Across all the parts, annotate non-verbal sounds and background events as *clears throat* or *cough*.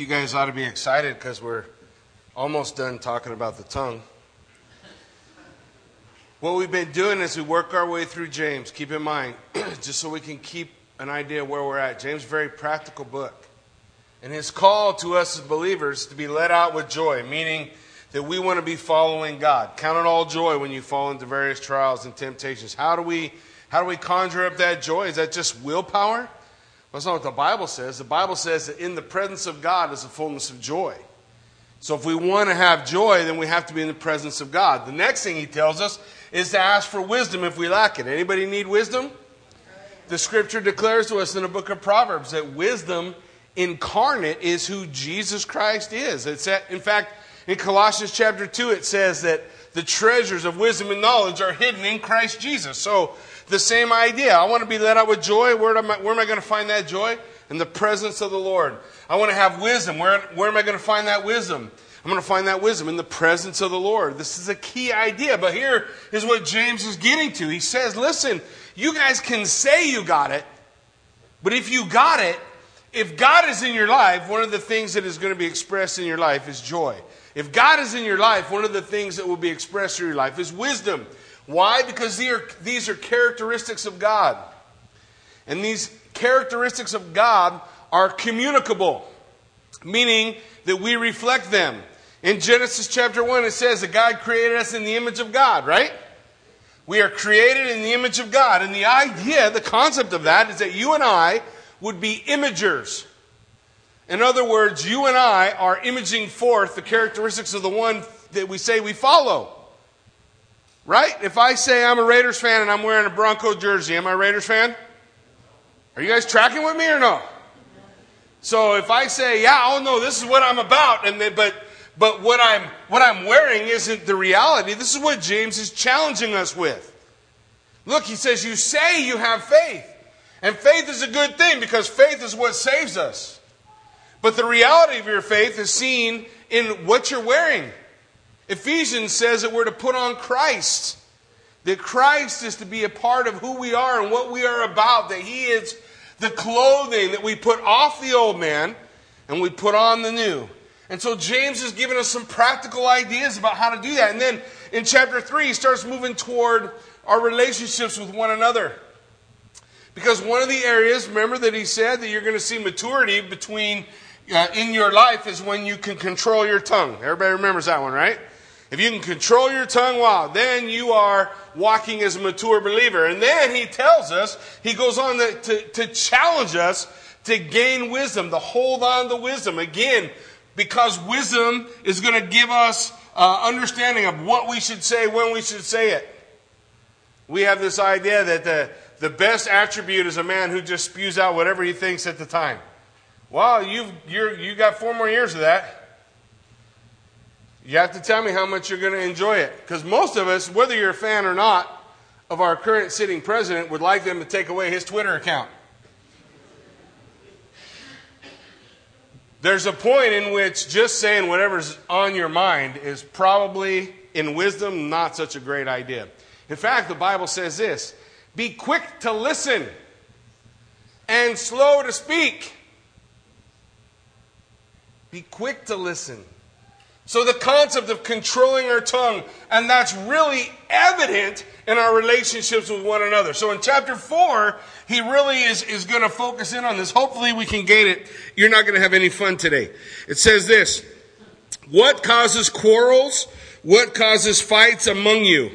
you guys ought to be excited because we're almost done talking about the tongue. What we've been doing is we work our way through James. Keep in mind, *clears throat* just so we can keep an idea where we're at. James very practical book. And his call to us as believers to be led out with joy, meaning that we want to be following God. Count it all joy when you fall into various trials and temptations. How do we how do we conjure up that joy? Is that just willpower? That's not what the Bible says. The Bible says that in the presence of God is a fullness of joy. So if we want to have joy, then we have to be in the presence of God. The next thing he tells us is to ask for wisdom if we lack it. Anybody need wisdom? The scripture declares to us in the book of Proverbs that wisdom incarnate is who Jesus Christ is. It's at, in fact, in Colossians chapter 2, it says that the treasures of wisdom and knowledge are hidden in Christ Jesus. So the same idea. I want to be led out with joy. Where am I, where am I going to find that joy? In the presence of the Lord. I want to have wisdom. Where, where am I going to find that wisdom? I'm going to find that wisdom in the presence of the Lord. This is a key idea, but here is what James is getting to. He says, listen, you guys can say you got it, but if you got it, if God is in your life, one of the things that is going to be expressed in your life is joy. If God is in your life, one of the things that will be expressed in your life is wisdom. Why? Because these are, these are characteristics of God. And these characteristics of God are communicable, meaning that we reflect them. In Genesis chapter 1, it says that God created us in the image of God, right? We are created in the image of God. And the idea, the concept of that, is that you and I would be imagers. In other words, you and I are imaging forth the characteristics of the one that we say we follow. Right? If I say I'm a Raiders fan and I'm wearing a Bronco jersey, am I a Raiders fan? Are you guys tracking with me or no? So if I say, yeah, oh no, this is what I'm about, and then, but but what I'm what I'm wearing isn't the reality. This is what James is challenging us with. Look, he says, you say you have faith. And faith is a good thing because faith is what saves us. But the reality of your faith is seen in what you're wearing. Ephesians says that we're to put on Christ. That Christ is to be a part of who we are and what we are about. That He is the clothing that we put off the old man and we put on the new. And so James is giving us some practical ideas about how to do that. And then in chapter 3, he starts moving toward our relationships with one another. Because one of the areas, remember that he said that you're going to see maturity between uh, in your life is when you can control your tongue. Everybody remembers that one, right? If you can control your tongue, wow, then you are walking as a mature believer. And then he tells us, he goes on to, to, to challenge us to gain wisdom, to hold on to wisdom. Again, because wisdom is going to give us uh, understanding of what we should say when we should say it. We have this idea that the, the best attribute is a man who just spews out whatever he thinks at the time. Well, you've, you're, you got four more years of that. You have to tell me how much you're going to enjoy it. Because most of us, whether you're a fan or not of our current sitting president, would like them to take away his Twitter account. There's a point in which just saying whatever's on your mind is probably, in wisdom, not such a great idea. In fact, the Bible says this be quick to listen and slow to speak. Be quick to listen so, the concept of controlling our tongue, and that's really evident in our relationships with one another. So, in chapter 4, he really is, is going to focus in on this. Hopefully, we can gain it. You're not going to have any fun today. It says this What causes quarrels? What causes fights among you?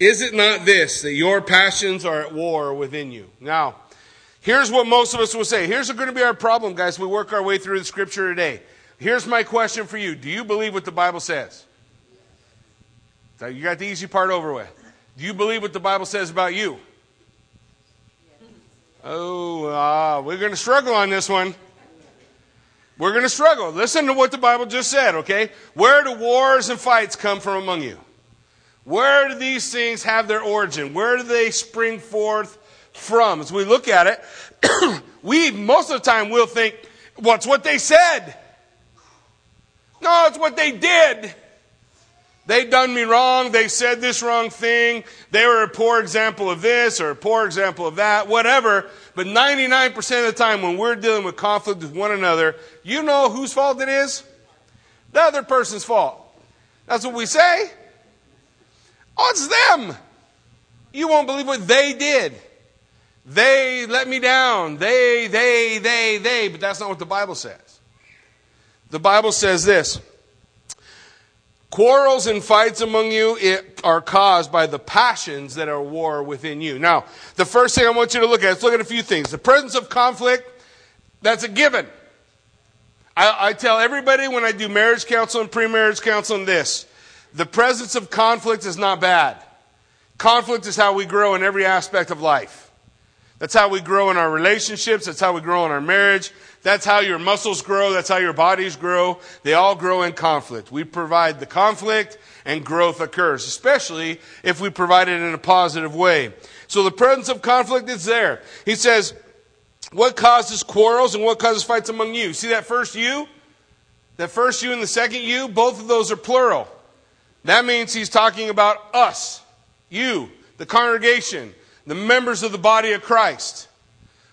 Is it not this, that your passions are at war within you? Now, here's what most of us will say. Here's going to be our problem, guys. We work our way through the scripture today. Here's my question for you Do you believe what the Bible says? So you got the easy part over with. Do you believe what the Bible says about you? Oh, uh, we're going to struggle on this one. We're going to struggle. Listen to what the Bible just said, okay? Where do wars and fights come from among you? Where do these things have their origin? Where do they spring forth from? As we look at it, *clears throat* we, most of the time, will think, what's well, what they said? No, it's what they did. They done me wrong. They said this wrong thing. They were a poor example of this or a poor example of that, whatever. But 99% of the time when we're dealing with conflict with one another, you know whose fault it is? The other person's fault. That's what we say. Oh, it's them. You won't believe what they did. They let me down. They, they, they, they. But that's not what the Bible says. The Bible says this Quarrels and fights among you are caused by the passions that are war within you. Now, the first thing I want you to look at, let's look at a few things. The presence of conflict, that's a given. I, I tell everybody when I do marriage counseling, pre-marriage counseling this. The presence of conflict is not bad. Conflict is how we grow in every aspect of life. That's how we grow in our relationships. That's how we grow in our marriage. That's how your muscles grow. That's how your bodies grow. They all grow in conflict. We provide the conflict and growth occurs, especially if we provide it in a positive way. So the presence of conflict is there. He says, what causes quarrels and what causes fights among you? See that first you? That first you and the second you? Both of those are plural. That means he's talking about us, you, the congregation, the members of the body of Christ.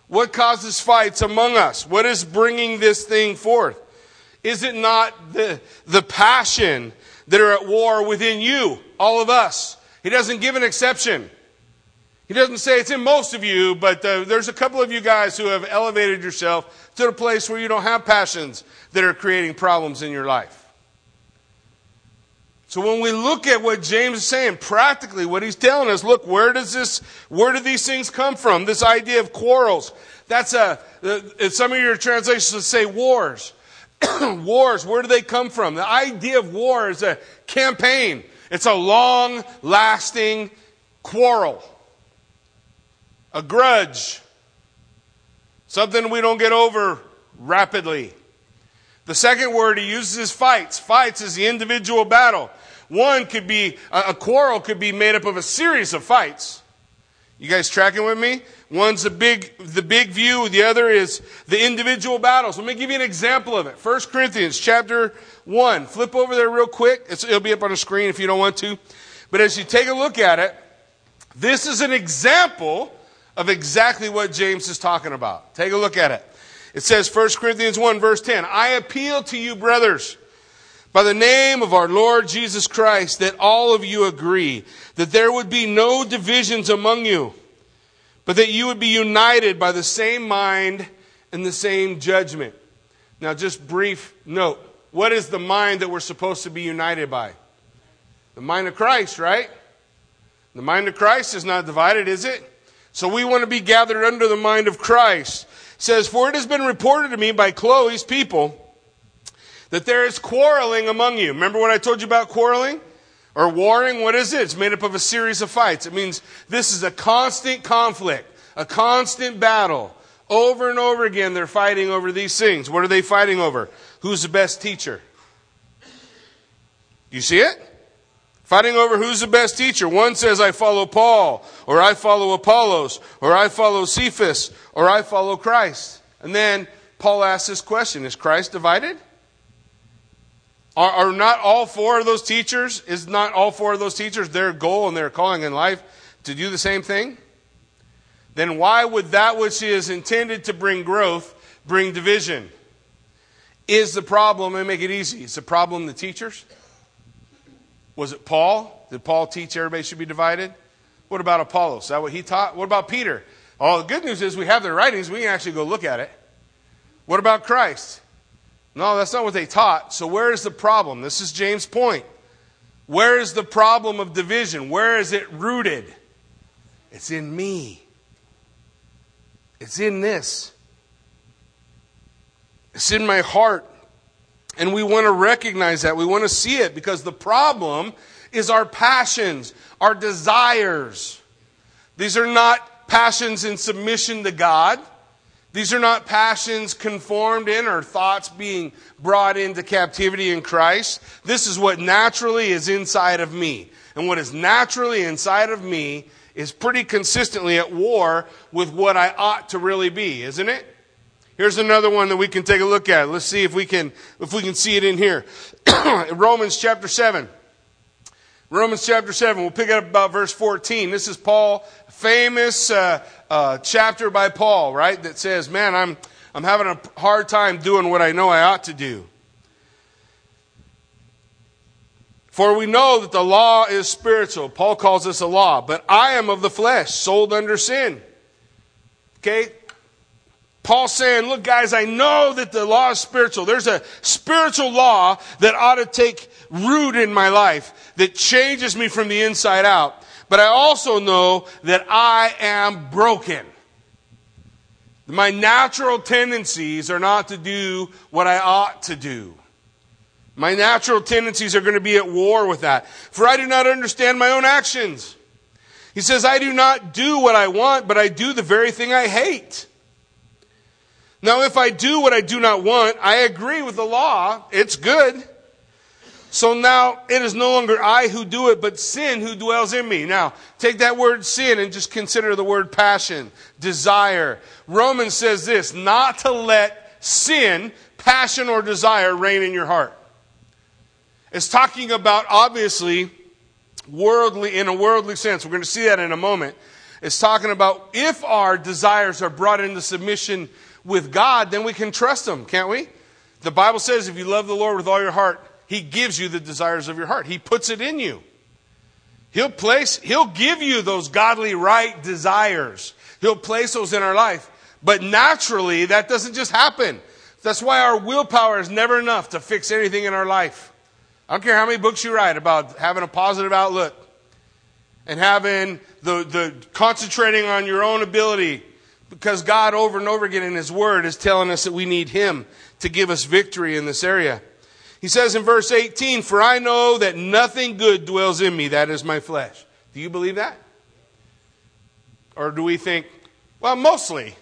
What causes fights among us? What is bringing this thing forth? Is it not the, the passion that are at war within you, all of us? He doesn't give an exception. He doesn't say it's in most of you, but uh, there's a couple of you guys who have elevated yourself to the place where you don't have passions that are creating problems in your life. So when we look at what James is saying, practically what he's telling us, look, where does this, where do these things come from? This idea of quarrels. That's a, uh, some of your translations say wars. *clears throat* wars, where do they come from? The idea of war is a campaign. It's a long lasting quarrel. A grudge. Something we don't get over rapidly. The second word he uses is fights. Fights is the individual battle. One could be, a quarrel could be made up of a series of fights. You guys tracking with me? One's the big, the big view. The other is the individual battles. Let me give you an example of it. 1 Corinthians chapter 1. Flip over there real quick. It's, it'll be up on the screen if you don't want to. But as you take a look at it, this is an example of exactly what James is talking about. Take a look at it. It says 1 Corinthians 1 verse 10, I appeal to you brothers by the name of our Lord Jesus Christ, that all of you agree, that there would be no divisions among you, but that you would be united by the same mind and the same judgment. Now, just brief note. What is the mind that we're supposed to be united by? The mind of Christ, right? The mind of Christ is not divided, is it? So we want to be gathered under the mind of Christ. It says, For it has been reported to me by Chloe's people that there is quarreling among you. Remember what I told you about quarreling? Or warring? What is it? It's made up of a series of fights. It means this is a constant conflict, a constant battle. Over and over again, they're fighting over these things. What are they fighting over? Who's the best teacher? You see it? Fighting over who's the best teacher. One says, I follow Paul, or I follow Apollos, or I follow Cephas, or I follow Christ. And then Paul asks this question Is Christ divided? Are, are not all four of those teachers, is not all four of those teachers their goal and their calling in life to do the same thing? Then why would that which is intended to bring growth bring division? Is the problem, me make it easy, is the problem the teachers? Was it Paul? Did Paul teach everybody should be divided? What about Apollos? Is that what he taught? What about Peter? Oh, the good news is we have their writings. We can actually go look at it. What about Christ? No, that's not what they taught. So, where is the problem? This is James' point. Where is the problem of division? Where is it rooted? It's in me. It's in this. It's in my heart. And we want to recognize that. We want to see it because the problem is our passions, our desires. These are not passions in submission to God. These are not passions conformed in or thoughts being brought into captivity in Christ. This is what naturally is inside of me. And what is naturally inside of me is pretty consistently at war with what I ought to really be, isn't it? Here's another one that we can take a look at. Let's see if we can if we can see it in here. *clears throat* Romans chapter 7. Romans chapter 7, we'll pick up about verse 14. This is Paul, famous uh, uh, chapter by Paul, right? That says, Man, I'm, I'm having a hard time doing what I know I ought to do. For we know that the law is spiritual. Paul calls this a law, but I am of the flesh, sold under sin. Okay? Paul saying, look guys, I know that the law is spiritual. There's a spiritual law that ought to take root in my life that changes me from the inside out. But I also know that I am broken. My natural tendencies are not to do what I ought to do. My natural tendencies are going to be at war with that. For I do not understand my own actions. He says, I do not do what I want, but I do the very thing I hate. Now, if I do what I do not want, I agree with the law. It's good. So now it is no longer I who do it, but sin who dwells in me. Now, take that word sin and just consider the word passion, desire. Romans says this, not to let sin, passion, or desire reign in your heart. It's talking about, obviously, worldly, in a worldly sense. We're going to see that in a moment. It's talking about if our desires are brought into submission with God, then we can trust Him, can't we? The Bible says if you love the Lord with all your heart, He gives you the desires of your heart. He puts it in you. He'll place, He'll give you those godly right desires. He'll place those in our life. But naturally, that doesn't just happen. That's why our willpower is never enough to fix anything in our life. I don't care how many books you write about having a positive outlook and having the, the concentrating on your own ability because God, over and over again in His Word, is telling us that we need Him to give us victory in this area. He says in verse 18, For I know that nothing good dwells in me, that is my flesh. Do you believe that? Or do we think, well, mostly.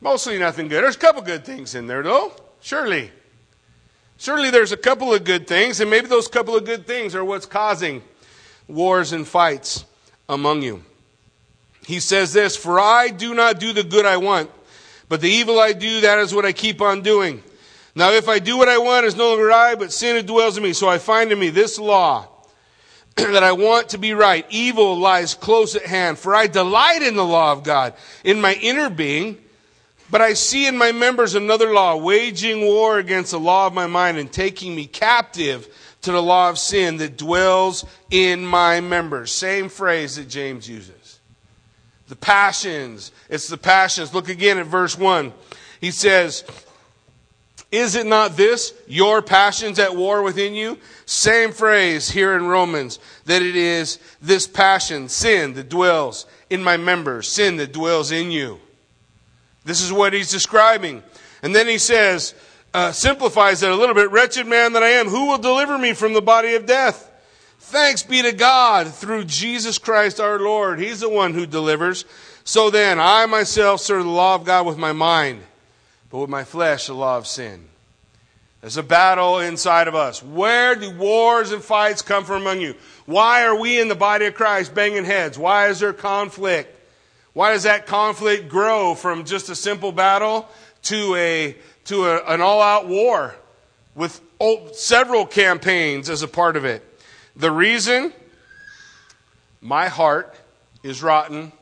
Mostly nothing good. There's a couple good things in there, though. Surely. Surely there's a couple of good things, and maybe those couple of good things are what's causing wars and fights among you. He says this, For I do not do the good I want, but the evil I do, that is what I keep on doing. Now, if I do what I want, it's no longer I, but sin that dwells in me. So I find in me this law *clears throat* that I want to be right. Evil lies close at hand, for I delight in the law of God in my inner being. But I see in my members another law, waging war against the law of my mind and taking me captive to the law of sin that dwells in my members. Same phrase that James uses. The passions. It's the passions. Look again at verse 1. He says, Is it not this, your passions at war within you? Same phrase here in Romans, that it is this passion, sin that dwells in my members, sin that dwells in you. This is what he's describing. And then he says, uh, simplifies it a little bit, wretched man that I am, who will deliver me from the body of death? Thanks be to God through Jesus Christ our Lord. He's the one who delivers. So then, I myself serve the law of God with my mind, but with my flesh, the law of sin. There's a battle inside of us. Where do wars and fights come from among you? Why are we in the body of Christ banging heads? Why is there conflict? Why does that conflict grow from just a simple battle to a to a, an all-out war with several campaigns as a part of it? The reason my heart is rotten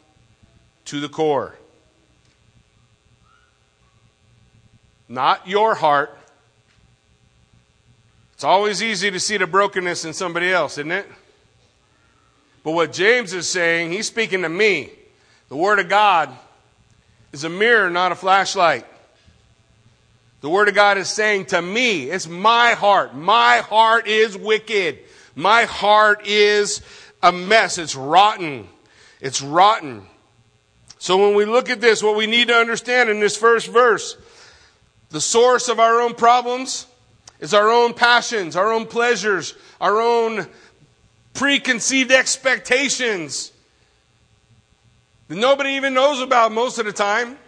to the core. Not your heart. It's always easy to see the brokenness in somebody else, isn't it? But what James is saying, he's speaking to me. The Word of God is a mirror, not a flashlight. The Word of God is saying to me, it's my heart. My heart is wicked. My heart is a mess. It's rotten. It's rotten. So when we look at this, what we need to understand in this first verse, the source of our own problems is our own passions, our own pleasures, our own preconceived expectations that nobody even knows about most of the time.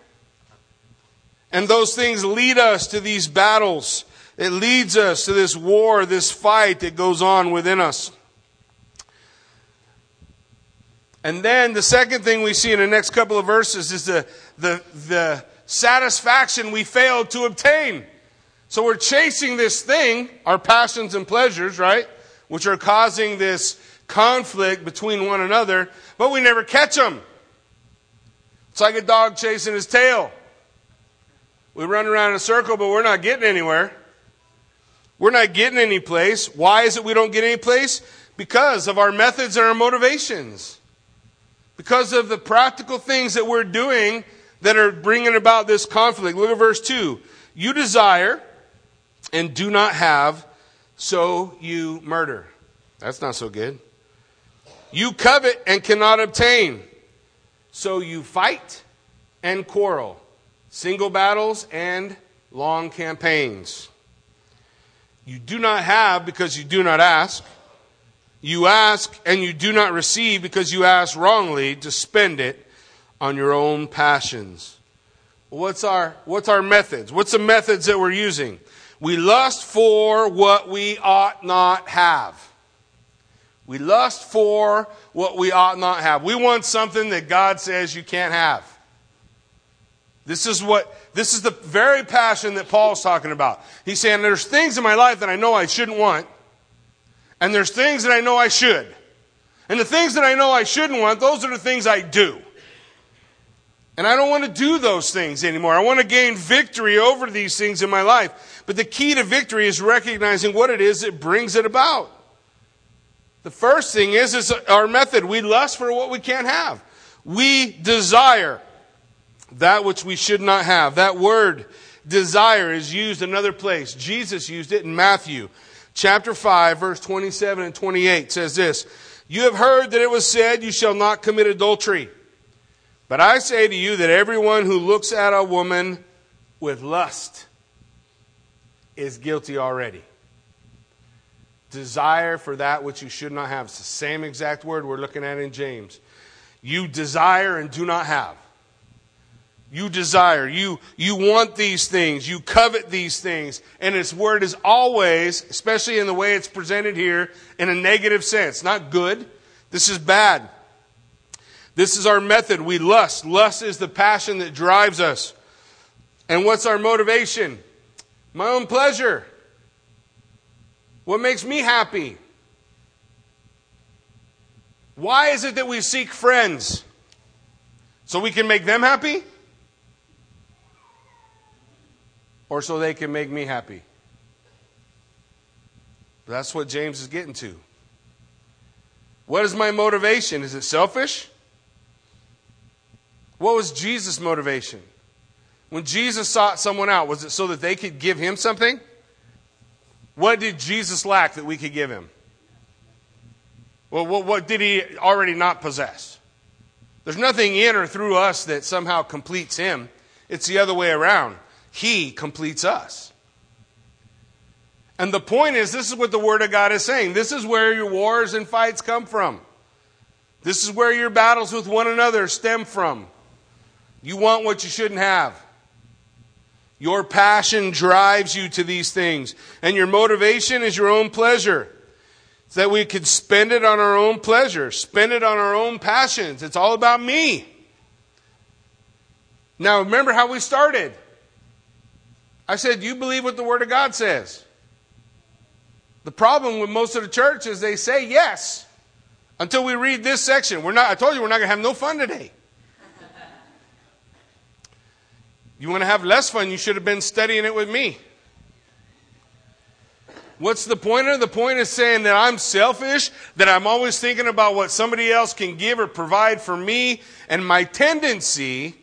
And those things lead us to these battles it leads us to this war, this fight that goes on within us. And then the second thing we see in the next couple of verses is the, the, the satisfaction we failed to obtain. So we're chasing this thing, our passions and pleasures, right? which are causing this conflict between one another, but we never catch them. It's like a dog chasing his tail. We run around in a circle, but we're not getting anywhere. We're not getting any place. Why is it we don't get any place? Because of our methods and our motivations. Because of the practical things that we're doing that are bringing about this conflict. Look at verse 2. You desire and do not have, so you murder. That's not so good. You covet and cannot obtain, so you fight and quarrel. Single battles and long campaigns. You do not have because you do not ask. You ask and you do not receive because you ask wrongly to spend it on your own passions. What's our, what's our methods? What's the methods that we're using? We lust for what we ought not have. We lust for what we ought not have. We want something that God says you can't have. This is what, this is the very passion that Paul's talking about. He's saying there's things in my life that I know I shouldn't want, and there's things that I know I should. And the things that I know I shouldn't want, those are the things I do. And I don't want to do those things anymore. I want to gain victory over these things in my life. But the key to victory is recognizing what it is that brings it about. The first thing is, is our method. We lust for what we can't have. We desire that which we should not have. That word desire is used another place. Jesus used it in Matthew chapter 5 verse 27 and 28 says this, You have heard that it was said, you shall not commit adultery. But I say to you that everyone who looks at a woman with lust is guilty already. Desire for that which you should not have. It's the same exact word we're looking at in James. You desire and do not have. You desire, you, you want these things, you covet these things, and its word is always, especially in the way it's presented here, in a negative sense. Not good. This is bad. This is our method. We lust. Lust is the passion that drives us. And what's our motivation? My own pleasure. What makes me happy? Why is it that we seek friends? So we can make them happy? Or so they can make me happy? That's what James is getting to. What is my motivation? Is it selfish? What was Jesus' motivation? When Jesus sought someone out, was it so that they could give him something? What did Jesus lack that we could give him? Well, what, what did he already not possess? There's nothing in or through us that somehow completes him. It's the other way around. He completes us. And the point is, this is what the Word of God is saying. This is where your wars and fights come from. This is where your battles with one another stem from. You want what you shouldn't have. Your passion drives you to these things, and your motivation is your own pleasure. So that we could spend it on our own pleasure, spend it on our own passions. It's all about me. Now, remember how we started. I said, You believe what the Word of God says. The problem with most of the church is they say yes until we read this section. We're not, I told you we're not going to have no fun today. You want to have less fun, you should have been studying it with me. What's the point of? The point is saying that I'm selfish, that I'm always thinking about what somebody else can give or provide for me, and my tendency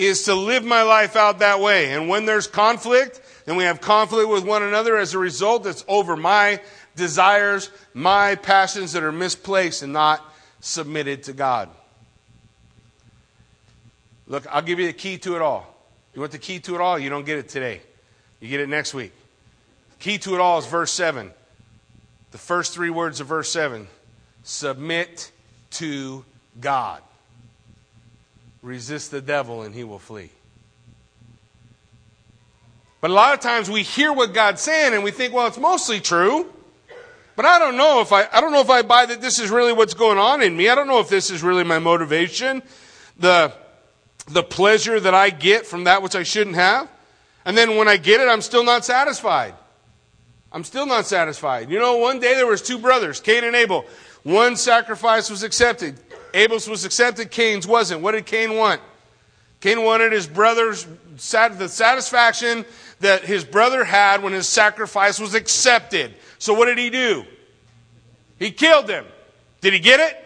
is to live my life out that way. And when there's conflict, and we have conflict with one another as a result, it's over my desires, my passions that are misplaced and not submitted to God. Look, I'll give you the key to it all. You want the key to it all? You don't get it today. You get it next week. Key to it all is verse 7. The first three words of verse 7 submit to God. Resist the devil and he will flee. But a lot of times we hear what God's saying and we think, well, it's mostly true. But I don't know if I, I don't know if I buy that this is really what's going on in me. I don't know if this is really my motivation. The, the pleasure that I get from that which I shouldn't have. And then when I get it, I'm still not satisfied. I'm still not satisfied. You know, one day there was two brothers, Cain and Abel. One sacrifice was accepted. Abel's was accepted, Cain's wasn't. What did Cain want? Cain wanted his brother's the satisfaction that his brother had when his sacrifice was accepted. So what did he do? He killed him. Did he get it?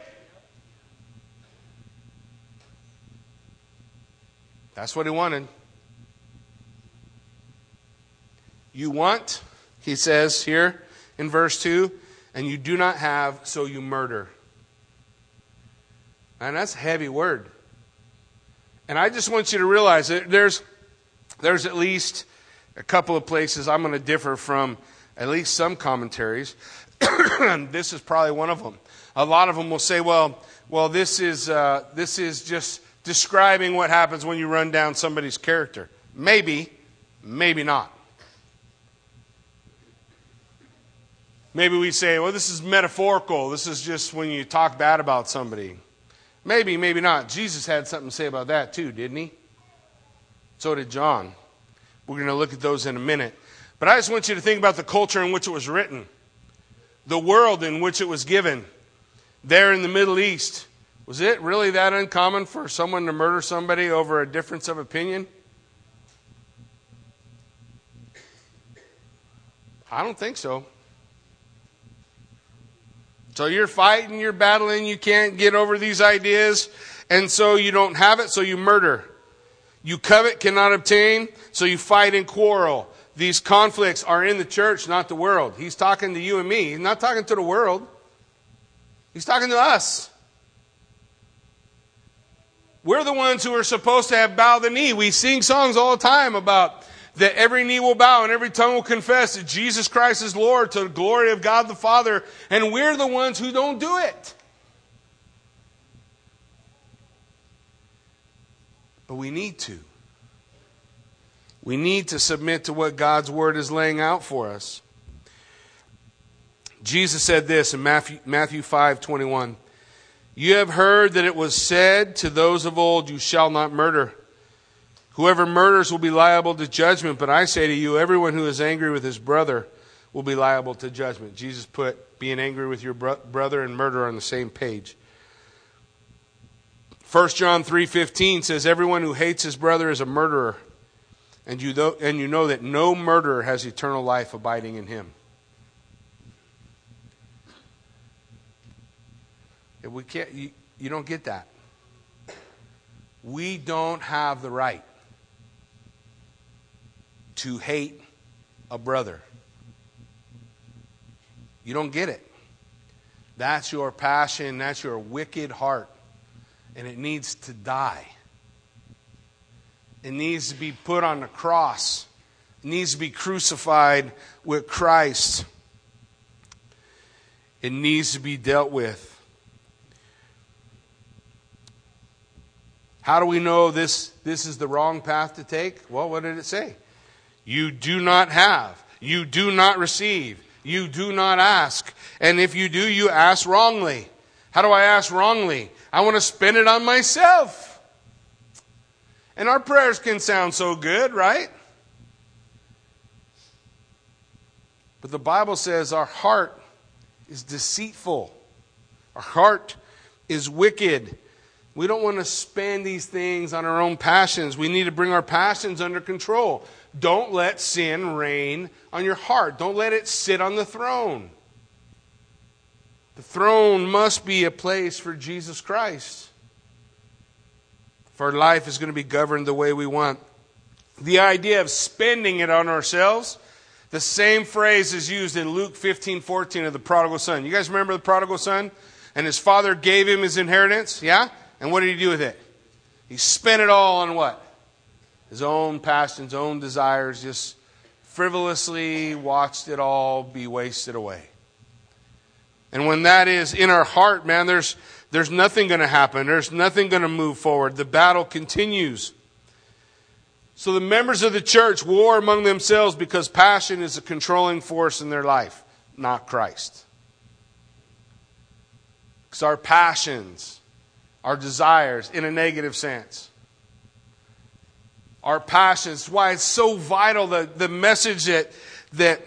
That's what he wanted. You want, he says here in verse 2, and you do not have, so you murder. And that's a heavy word. And I just want you to realize that there's, there's at least a couple of places I'm going to differ from at least some commentaries. *coughs* this is probably one of them. A lot of them will say, well, well this, is, uh, this is just describing what happens when you run down somebody's character. Maybe, maybe not. Maybe we say, well, this is metaphorical. This is just when you talk bad about somebody. Maybe, maybe not. Jesus had something to say about that too, didn't he? So did John. We're going to look at those in a minute. But I just want you to think about the culture in which it was written, the world in which it was given. There in the Middle East, was it really that uncommon for someone to murder somebody over a difference of opinion? I don't think so. So you're fighting, you're battling, you can't get over these ideas, and so you don't have it, so you murder. You covet, cannot obtain, so you fight and quarrel. These conflicts are in the church, not the world. He's talking to you and me. He's not talking to the world. He's talking to us. We're the ones who are supposed to have bowed the knee. We sing songs all the time about that every knee will bow and every tongue will confess that Jesus Christ is Lord to the glory of God the Father, and we're the ones who don't do it. But we need to. We need to submit to what God's Word is laying out for us. Jesus said this in Matthew, Matthew 5 21. You have heard that it was said to those of old, You shall not murder. Whoever murders will be liable to judgment, but I say to you, everyone who is angry with his brother will be liable to judgment. Jesus put being angry with your bro- brother and murder on the same page. 1 John 3:15 says everyone who hates his brother is a murderer. And you, know, and you know that no murderer has eternal life abiding in him. If we can't, you, you don't get that. We don't have the right to hate a brother. You don't get it. That's your passion, that's your wicked heart, and it needs to die. It needs to be put on the cross. It needs to be crucified with Christ. It needs to be dealt with. How do we know this, this is the wrong path to take? Well, what did it say? You do not have. You do not receive. You do not ask. And if you do, you ask wrongly. How do I ask wrongly? I want to spend it on myself. And our prayers can sound so good, right? But the Bible says our heart is deceitful, our heart is wicked. We don't want to spend these things on our own passions. We need to bring our passions under control. Don't let sin reign on your heart. Don't let it sit on the throne. The throne must be a place for Jesus Christ. If our life is going to be governed the way we want. The idea of spending it on ourselves, the same phrase is used in Luke 15 14 of the prodigal son. You guys remember the prodigal son? And his father gave him his inheritance, yeah? And what did he do with it? He spent it all on what? His own passions, his own desires, just frivolously watched it all be wasted away. And when that is in our heart, man, there's, there's nothing going to happen. There's nothing going to move forward. The battle continues. So the members of the church war among themselves because passion is a controlling force in their life, not Christ. Because our passions, our desires, in a negative sense, our passions. Why it's so vital the, the message that, that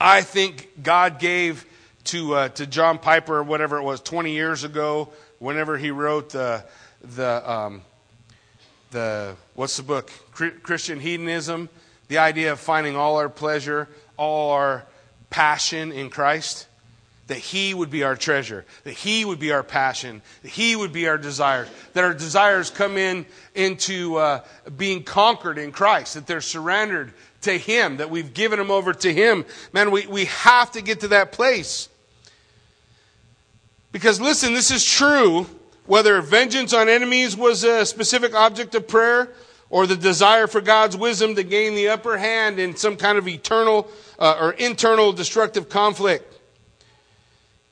I think God gave to, uh, to John Piper, whatever it was, 20 years ago, whenever he wrote the, the, um, the what's the book? Christian Hedonism, the idea of finding all our pleasure, all our passion in Christ that He would be our treasure, that He would be our passion, that He would be our desires, that our desires come in into uh, being conquered in Christ, that they're surrendered to Him, that we've given them over to Him. Man, we, we have to get to that place. Because listen, this is true whether vengeance on enemies was a specific object of prayer or the desire for God's wisdom to gain the upper hand in some kind of eternal uh, or internal destructive conflict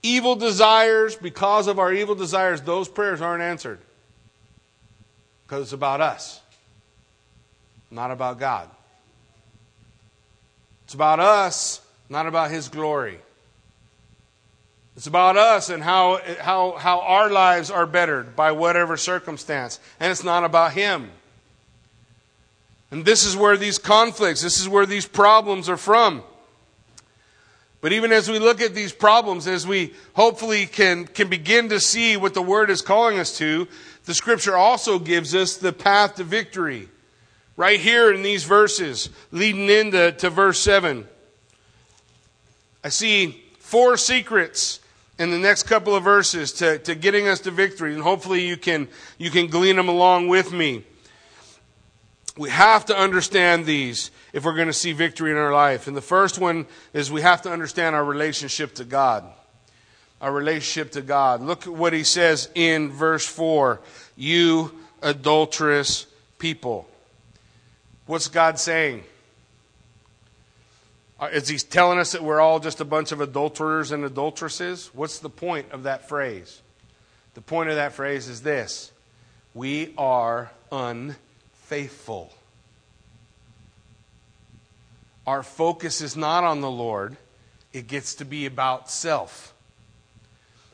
evil desires, because of our evil desires, those prayers aren't answered. Because it's about us, not about God. It's about us, not about His glory. It's about us and how, how, how our lives are bettered by whatever circumstance. And it's not about Him. And this is where these conflicts, this is where these problems are from. But even as we look at these problems, as we hopefully can, can begin to see what the Word is calling us to, the Scripture also gives us the path to victory. Right here in these verses, leading into to verse 7. I see four secrets in the next couple of verses to, to getting us to victory, and hopefully you can, you can glean them along with me. We have to understand these if we're going to see victory in our life. And the first one is we have to understand our relationship to God. Our relationship to God. Look at what he says in verse 4 You adulterous people. What's God saying? Uh, is he telling us that we're all just a bunch of adulterers and adulteresses? What's the point of that phrase? The point of that phrase is this We are unfaithful our focus is not on the Lord, it gets to be about self.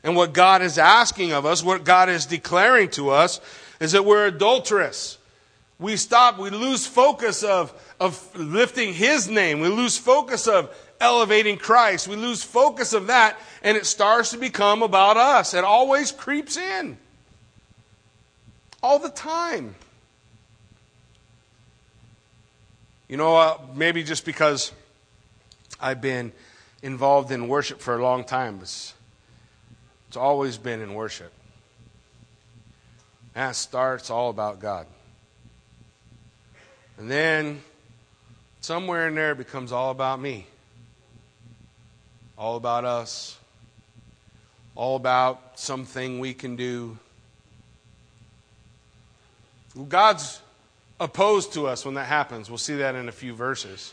And what God is asking of us, what God is declaring to us, is that we're adulterous. We stop, we lose focus of, of lifting His name. We lose focus of elevating Christ. We lose focus of that, and it starts to become about us. It always creeps in. All the time. You know, uh, maybe just because I've been involved in worship for a long time, it's, it's always been in worship. It starts all about God. And then somewhere in there it becomes all about me, all about us, all about something we can do. God's opposed to us when that happens. We'll see that in a few verses.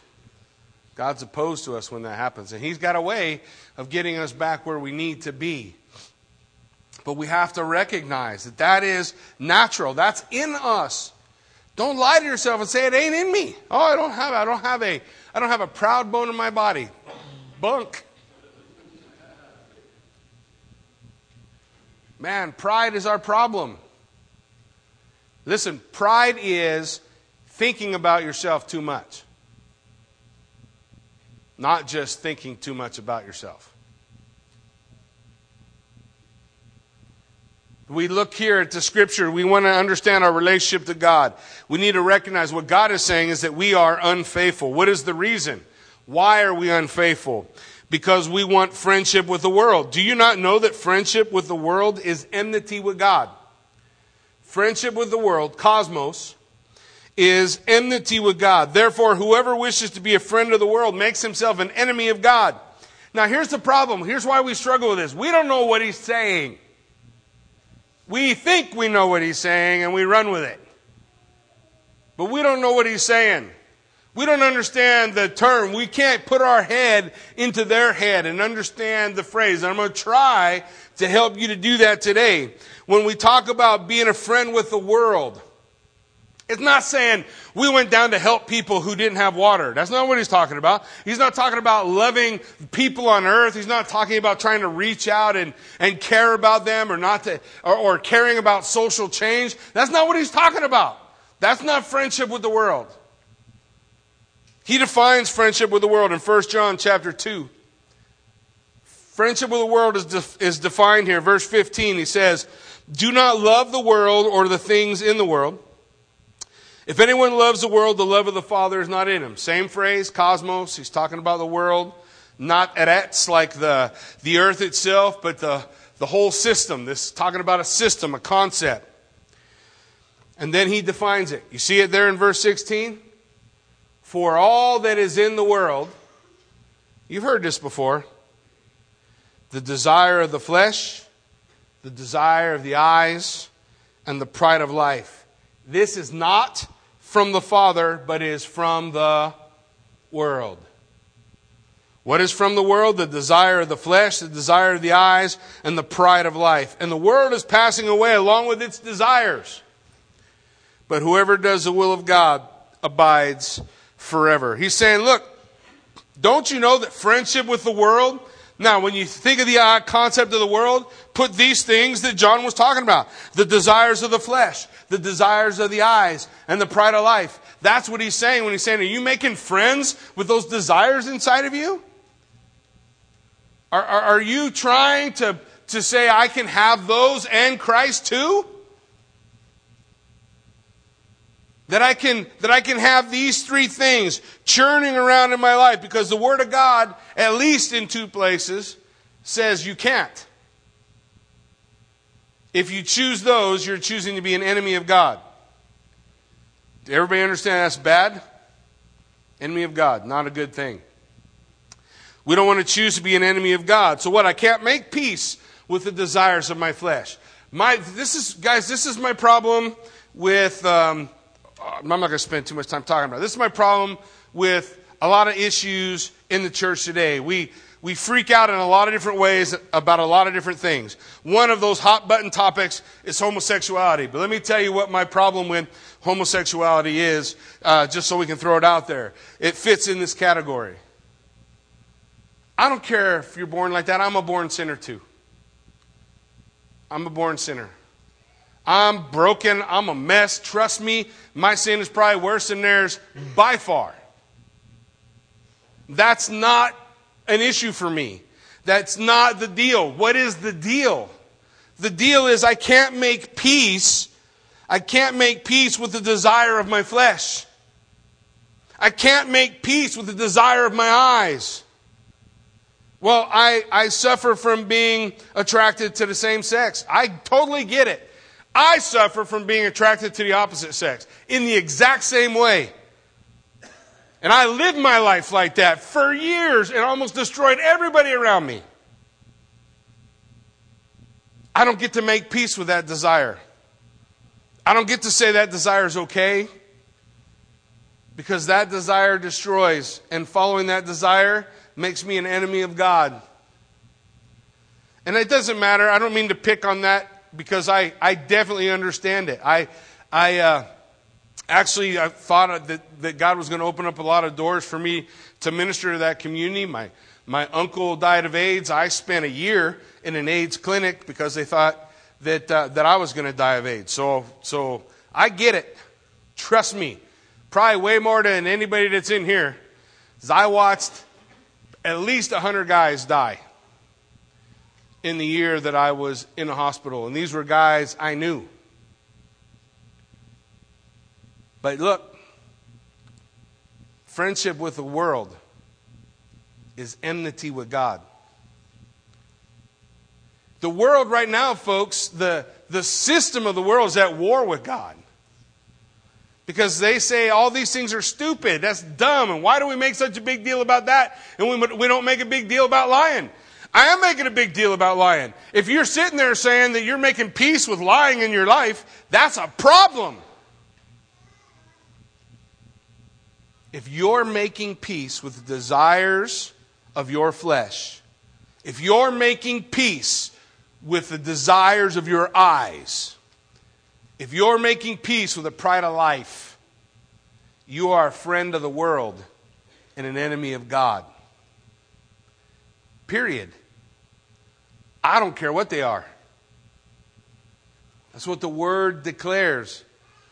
God's opposed to us when that happens. And He's got a way of getting us back where we need to be. But we have to recognize that that is natural. That's in us. Don't lie to yourself and say it ain't in me. Oh, I don't have I don't have a I don't have a proud bone in my body. Bunk. Man, pride is our problem. Listen, pride is thinking about yourself too much, not just thinking too much about yourself. We look here at the scripture. We want to understand our relationship to God. We need to recognize what God is saying is that we are unfaithful. What is the reason? Why are we unfaithful? Because we want friendship with the world. Do you not know that friendship with the world is enmity with God? Friendship with the world, cosmos, is enmity with God. Therefore, whoever wishes to be a friend of the world makes himself an enemy of God. Now, here's the problem. Here's why we struggle with this. We don't know what he's saying. We think we know what he's saying and we run with it. But we don't know what he's saying. We don't understand the term. We can't put our head into their head and understand the phrase. And I'm going to try to help you to do that today. When we talk about being a friend with the world, it's not saying we went down to help people who didn't have water. That's not what he's talking about. He's not talking about loving people on earth. He's not talking about trying to reach out and, and care about them or not to, or, or caring about social change. That's not what he's talking about. That's not friendship with the world. He defines friendship with the world in 1 John chapter 2. Friendship with the world is, de- is defined here. Verse 15, he says, Do not love the world or the things in the world. If anyone loves the world, the love of the Father is not in him. Same phrase, cosmos. He's talking about the world, not etz like the, the earth itself, but the, the whole system. This talking about a system, a concept. And then he defines it. You see it there in verse 16? For all that is in the world, you've heard this before the desire of the flesh, the desire of the eyes, and the pride of life. This is not from the Father, but is from the world. What is from the world? The desire of the flesh, the desire of the eyes, and the pride of life. And the world is passing away along with its desires. But whoever does the will of God abides forever. He's saying, look, don't you know that friendship with the world now, when you think of the uh, concept of the world, put these things that John was talking about the desires of the flesh, the desires of the eyes, and the pride of life. That's what he's saying when he's saying, Are you making friends with those desires inside of you? Are, are, are you trying to, to say, I can have those and Christ too? That I can, that I can have these three things churning around in my life because the Word of God, at least in two places, says you can't. If you choose those, you're choosing to be an enemy of God. Everybody understand that's bad? Enemy of God, not a good thing. We don't want to choose to be an enemy of God. So what? I can't make peace with the desires of my flesh. My, this is, guys, this is my problem with, um, I'm not going to spend too much time talking about it. This is my problem with a lot of issues in the church today. We, we freak out in a lot of different ways about a lot of different things. One of those hot button topics is homosexuality. But let me tell you what my problem with homosexuality is, uh, just so we can throw it out there. It fits in this category. I don't care if you're born like that, I'm a born sinner too. I'm a born sinner. I'm broken. I'm a mess. Trust me, my sin is probably worse than theirs by far. That's not an issue for me. That's not the deal. What is the deal? The deal is I can't make peace. I can't make peace with the desire of my flesh. I can't make peace with the desire of my eyes. Well, I, I suffer from being attracted to the same sex. I totally get it. I suffer from being attracted to the opposite sex in the exact same way. And I lived my life like that for years and almost destroyed everybody around me. I don't get to make peace with that desire. I don't get to say that desire is okay because that desire destroys, and following that desire makes me an enemy of God. And it doesn't matter. I don't mean to pick on that because I, I definitely understand it. I, I uh, actually I thought that, that God was going to open up a lot of doors for me to minister to that community. My, my uncle died of AIDS. I spent a year in an AIDS clinic because they thought that, uh, that I was going to die of AIDS. So, so I get it. Trust me. Probably way more than anybody that's in here. I watched at least 100 guys die in the year that I was in a hospital. And these were guys I knew. But look, friendship with the world is enmity with God. The world right now, folks, the, the system of the world is at war with God. Because they say all these things are stupid, that's dumb, and why do we make such a big deal about that? And we, we don't make a big deal about lying. I am making a big deal about lying. If you're sitting there saying that you're making peace with lying in your life, that's a problem. If you're making peace with the desires of your flesh, if you're making peace with the desires of your eyes, if you're making peace with the pride of life, you are a friend of the world and an enemy of God. Period. I don't care what they are. That's what the word declares.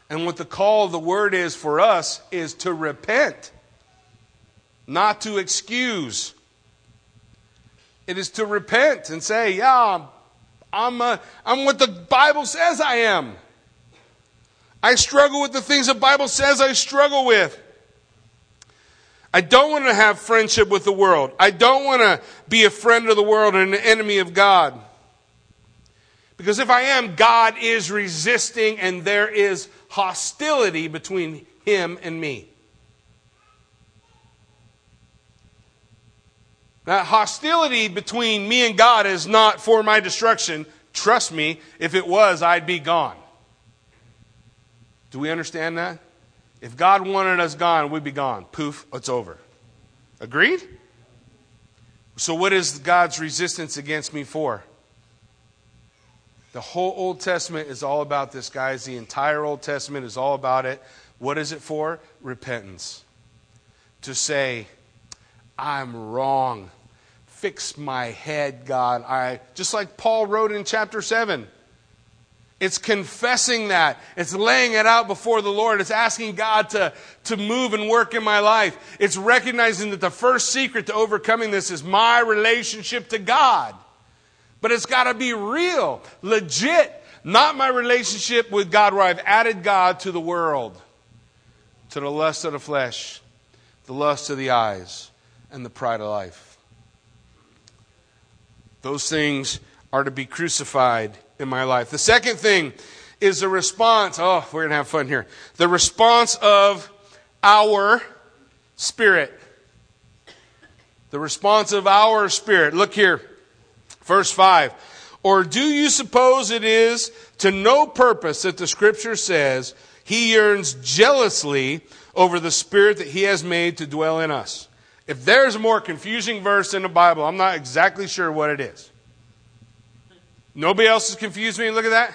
And what the call of the word is for us is to repent. not to excuse. It is to repent and say, Yeah, I'm, uh, I'm what the Bible says I am. I struggle with the things the Bible says I struggle with. I don't want to have friendship with the world. I don't want to be a friend of the world and an enemy of God. Because if I am, God is resisting and there is hostility between Him and me. That hostility between me and God is not for my destruction. Trust me, if it was, I'd be gone. Do we understand that? If God wanted us gone, we'd be gone. Poof, it's over. Agreed? So, what is God's resistance against me for? The whole Old Testament is all about this, guys. The entire Old Testament is all about it. What is it for? Repentance. To say, I'm wrong fix my head, God. I just like Paul wrote in chapter 7. It's confessing that. It's laying it out before the Lord. It's asking God to, to move and work in my life. It's recognizing that the first secret to overcoming this is my relationship to God. But it's got to be real, legit, not my relationship with God where I've added God to the world, to the lust of the flesh, the lust of the eyes, and the pride of life. Those things are to be crucified in my life. The second thing is the response. Oh, we're going to have fun here. The response of our spirit. The response of our spirit. Look here. Verse 5. Or do you suppose it is to no purpose that the scripture says he yearns jealously over the spirit that he has made to dwell in us? If there's a more confusing verse in the Bible, I'm not exactly sure what it is. Nobody else has confused me. Look at that.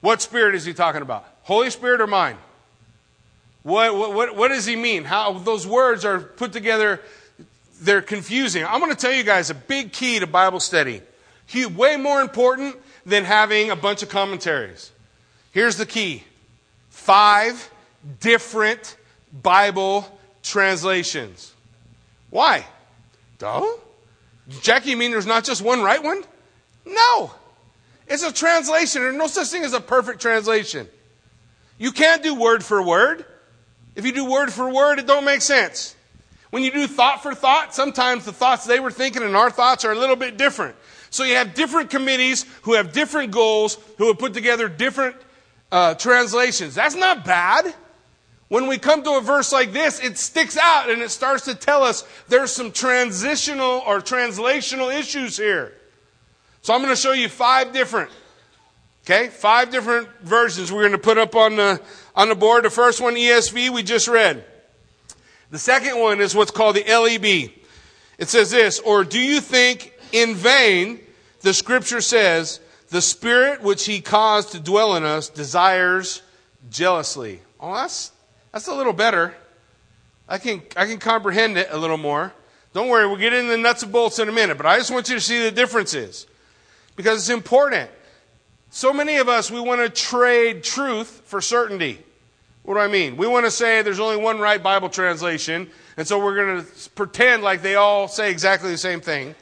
What spirit is he talking about? Holy Spirit or mine? What, what, what does he mean? How those words are put together, they're confusing. I'm going to tell you guys a big key to Bible study. Way more important than having a bunch of commentaries. Here's the key five different Bible translations. Why? Duh? Jackie, you mean there's not just one right one? No. It's a translation. There's no such thing as a perfect translation. You can't do word for word. If you do word for word, it don't make sense. When you do thought for thought, sometimes the thoughts they were thinking and our thoughts are a little bit different. So you have different committees who have different goals, who have put together different uh, translations. That's not bad. When we come to a verse like this, it sticks out and it starts to tell us there's some transitional or translational issues here. So I'm going to show you five different, okay, five different versions we're going to put up on the, on the board. The first one, ESV, we just read. The second one is what's called the LEB. It says this, or do you think in vain the scripture says, the spirit which he caused to dwell in us desires jealously. Oh, that's that's a little better. I can, I can comprehend it a little more. Don't worry, we'll get into the nuts and bolts in a minute, but I just want you to see the differences because it's important. So many of us, we want to trade truth for certainty. What do I mean? We want to say there's only one right Bible translation, and so we're going to pretend like they all say exactly the same thing,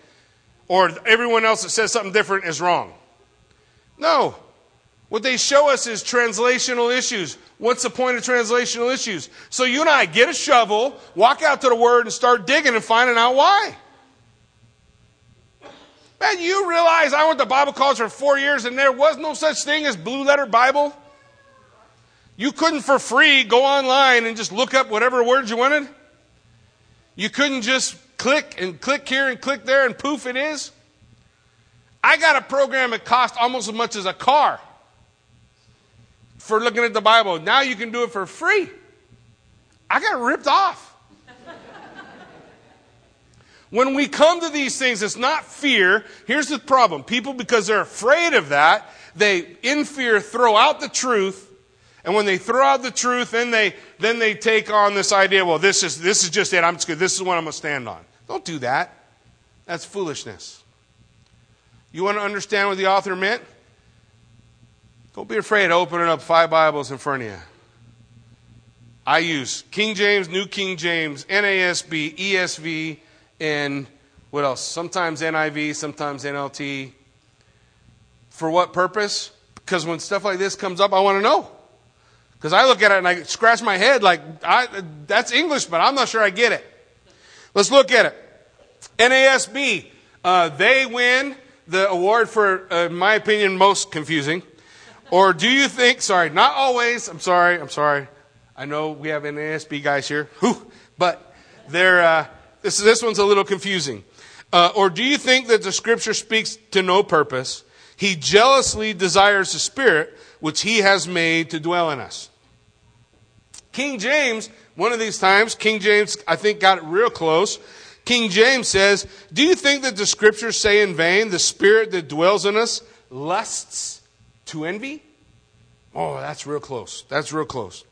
or everyone else that says something different is wrong. No. What they show us is translational issues. What's the point of translational issues? So you and I get a shovel, walk out to the Word, and start digging and finding out why. Man, you realize I went to Bible college for four years and there was no such thing as blue letter Bible? You couldn't for free go online and just look up whatever words you wanted? You couldn't just click and click here and click there and poof, it is? I got a program that cost almost as much as a car for looking at the Bible. Now you can do it for free. I got ripped off. *laughs* when we come to these things, it's not fear. Here's the problem people, because they're afraid of that, they, in fear, throw out the truth. And when they throw out the truth, then they, then they take on this idea, well, this is, this is just it. I'm just. This is what I'm going to stand on. Don't do that. That's foolishness. You want to understand what the author meant? Don't be afraid of opening up five Bibles in front of you. I use King James, New King James, NASB, ESV, and what else? Sometimes NIV, sometimes NLT. For what purpose? Because when stuff like this comes up, I want to know. Because I look at it and I scratch my head like, I, that's English, but I'm not sure I get it. Let's look at it. NASB, uh, they win the award for, uh, in my opinion, most confusing. Or do you think, sorry, not always, I'm sorry, I'm sorry. I know we have NASB guys here, Whew, but they're, uh, this, this one's a little confusing. Uh, or do you think that the scripture speaks to no purpose? He jealously desires the spirit which he has made to dwell in us. King James, one of these times, King James, I think, got it real close. King James says, Do you think that the scriptures say in vain, the spirit that dwells in us lusts to envy? Oh, that's real close. That's real close.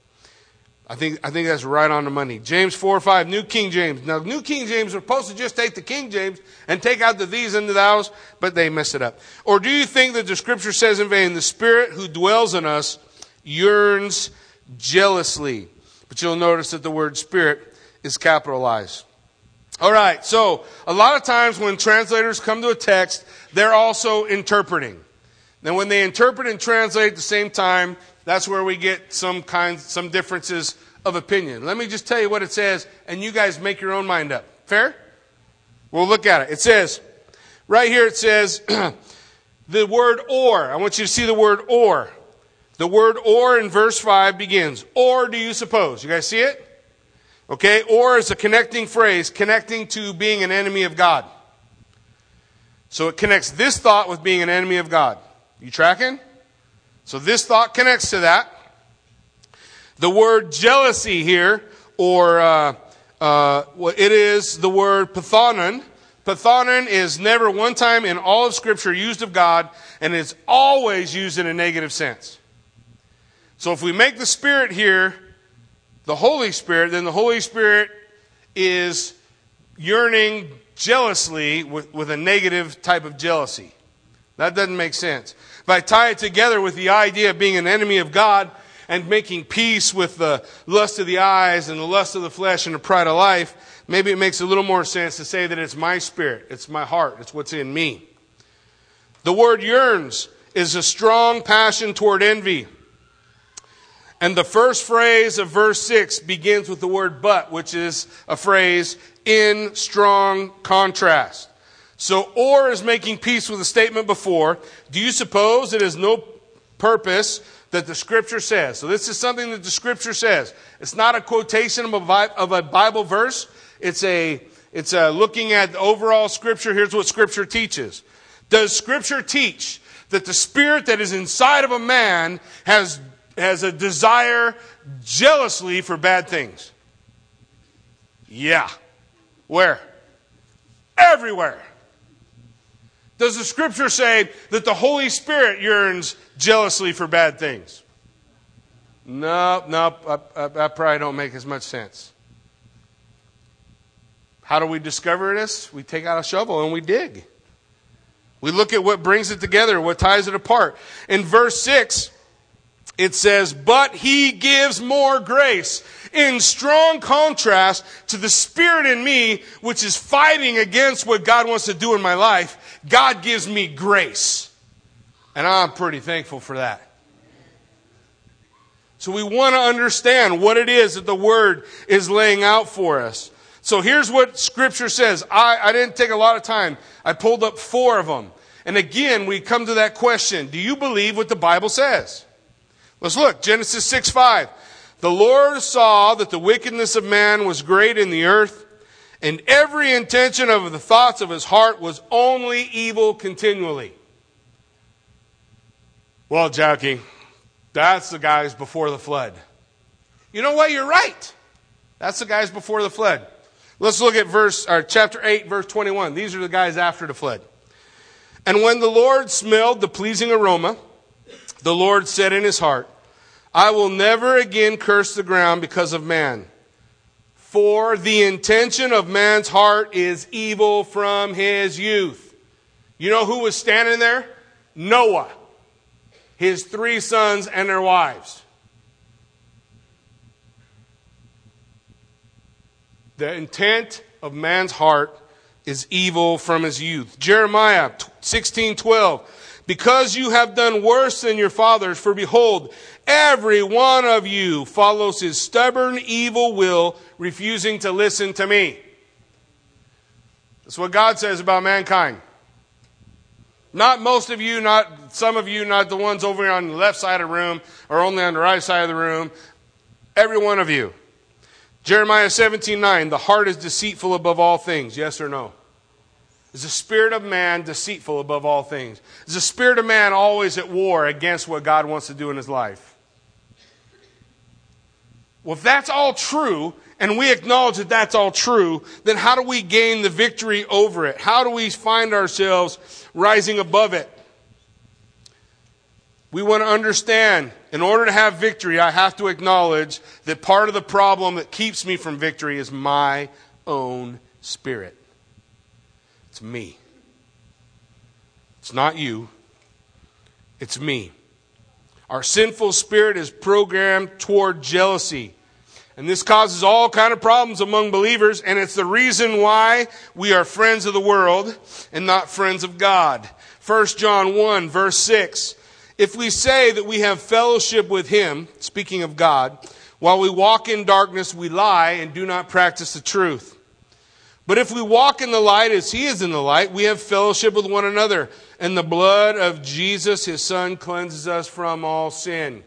I think, I think that's right on the money. James 4 or 5, New King James. Now, New King James are supposed to just take the King James and take out the these and the thous, but they mess it up. Or do you think that the scripture says in vain, the spirit who dwells in us yearns jealously? But you'll notice that the word spirit is capitalized. All right, so a lot of times when translators come to a text, they're also interpreting. Then when they interpret and translate at the same time, that's where we get some kinds, some differences of opinion. Let me just tell you what it says, and you guys make your own mind up. Fair? We'll look at it. It says, right here it says, *clears throat* the word or. I want you to see the word or. The word or in verse 5 begins, or do you suppose? You guys see it? Okay, or is a connecting phrase, connecting to being an enemy of God. So it connects this thought with being an enemy of God. You tracking? So this thought connects to that. The word jealousy here, or uh, uh, it is the word phthonon. Phthonon is never one time in all of Scripture used of God, and it's always used in a negative sense. So if we make the Spirit here the Holy Spirit, then the Holy Spirit is yearning jealously with, with a negative type of jealousy. That doesn't make sense. If I tie it together with the idea of being an enemy of God and making peace with the lust of the eyes and the lust of the flesh and the pride of life, maybe it makes a little more sense to say that it's my spirit, it's my heart, it's what's in me. The word yearns is a strong passion toward envy. And the first phrase of verse 6 begins with the word but, which is a phrase in strong contrast. So, or is making peace with the statement before. Do you suppose it is no purpose that the scripture says? So, this is something that the scripture says. It's not a quotation of a Bible verse. It's a, it's a looking at the overall scripture. Here's what scripture teaches. Does scripture teach that the spirit that is inside of a man has, has a desire jealously for bad things? Yeah. Where? Everywhere. Does the scripture say that the Holy Spirit yearns jealously for bad things? No, no, that probably don't make as much sense. How do we discover this? We take out a shovel and we dig. We look at what brings it together, what ties it apart. In verse 6, it says, But he gives more grace in strong contrast to the spirit in me, which is fighting against what God wants to do in my life. God gives me grace. And I'm pretty thankful for that. So we want to understand what it is that the Word is laying out for us. So here's what Scripture says. I, I didn't take a lot of time. I pulled up four of them. And again, we come to that question Do you believe what the Bible says? Let's look. Genesis 6 5. The Lord saw that the wickedness of man was great in the earth, and every intention of the thoughts of his heart was only evil continually. Well, Jackie, that's the guys before the flood. You know what? You're right. That's the guys before the flood. Let's look at verse or chapter 8 verse 21. These are the guys after the flood. And when the Lord smelled the pleasing aroma, the Lord said in his heart, I will never again curse the ground because of man. For the intention of man's heart is evil from his youth. You know who was standing there? Noah, his three sons, and their wives. The intent of man's heart is evil from his youth. Jeremiah 16:12 Because you have done worse than your fathers for behold every one of you follows his stubborn evil will refusing to listen to me. That's what God says about mankind. Not most of you, not some of you, not the ones over on the left side of the room or only on the right side of the room. Every one of you. Jeremiah 17 9, the heart is deceitful above all things. Yes or no? Is the spirit of man deceitful above all things? Is the spirit of man always at war against what God wants to do in his life? Well, if that's all true, and we acknowledge that that's all true, then how do we gain the victory over it? How do we find ourselves rising above it? We want to understand in order to have victory, I have to acknowledge that part of the problem that keeps me from victory is my own spirit. It's me. It's not you, it's me. Our sinful spirit is programmed toward jealousy. And this causes all kind of problems among believers, and it's the reason why we are friends of the world and not friends of God. 1 John 1 verse 6 if we say that we have fellowship with him, speaking of God, while we walk in darkness, we lie and do not practice the truth. But if we walk in the light as he is in the light, we have fellowship with one another. And the blood of Jesus, his son, cleanses us from all sin.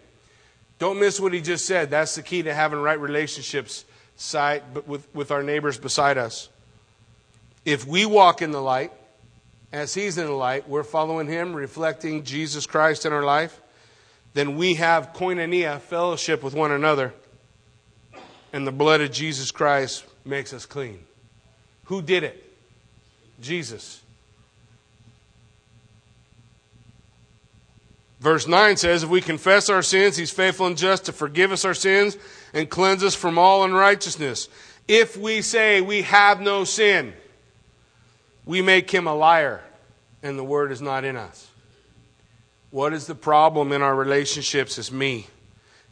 Don't miss what he just said. That's the key to having right relationships side, with, with our neighbors beside us. If we walk in the light, as He's in the light, we're following Him, reflecting Jesus Christ in our life, then we have koinonia, fellowship with one another, and the blood of Jesus Christ makes us clean. Who did it? Jesus. Verse 9 says, If we confess our sins, He's faithful and just to forgive us our sins and cleanse us from all unrighteousness. If we say we have no sin, we make him a liar and the word is not in us. What is the problem in our relationships? It's me.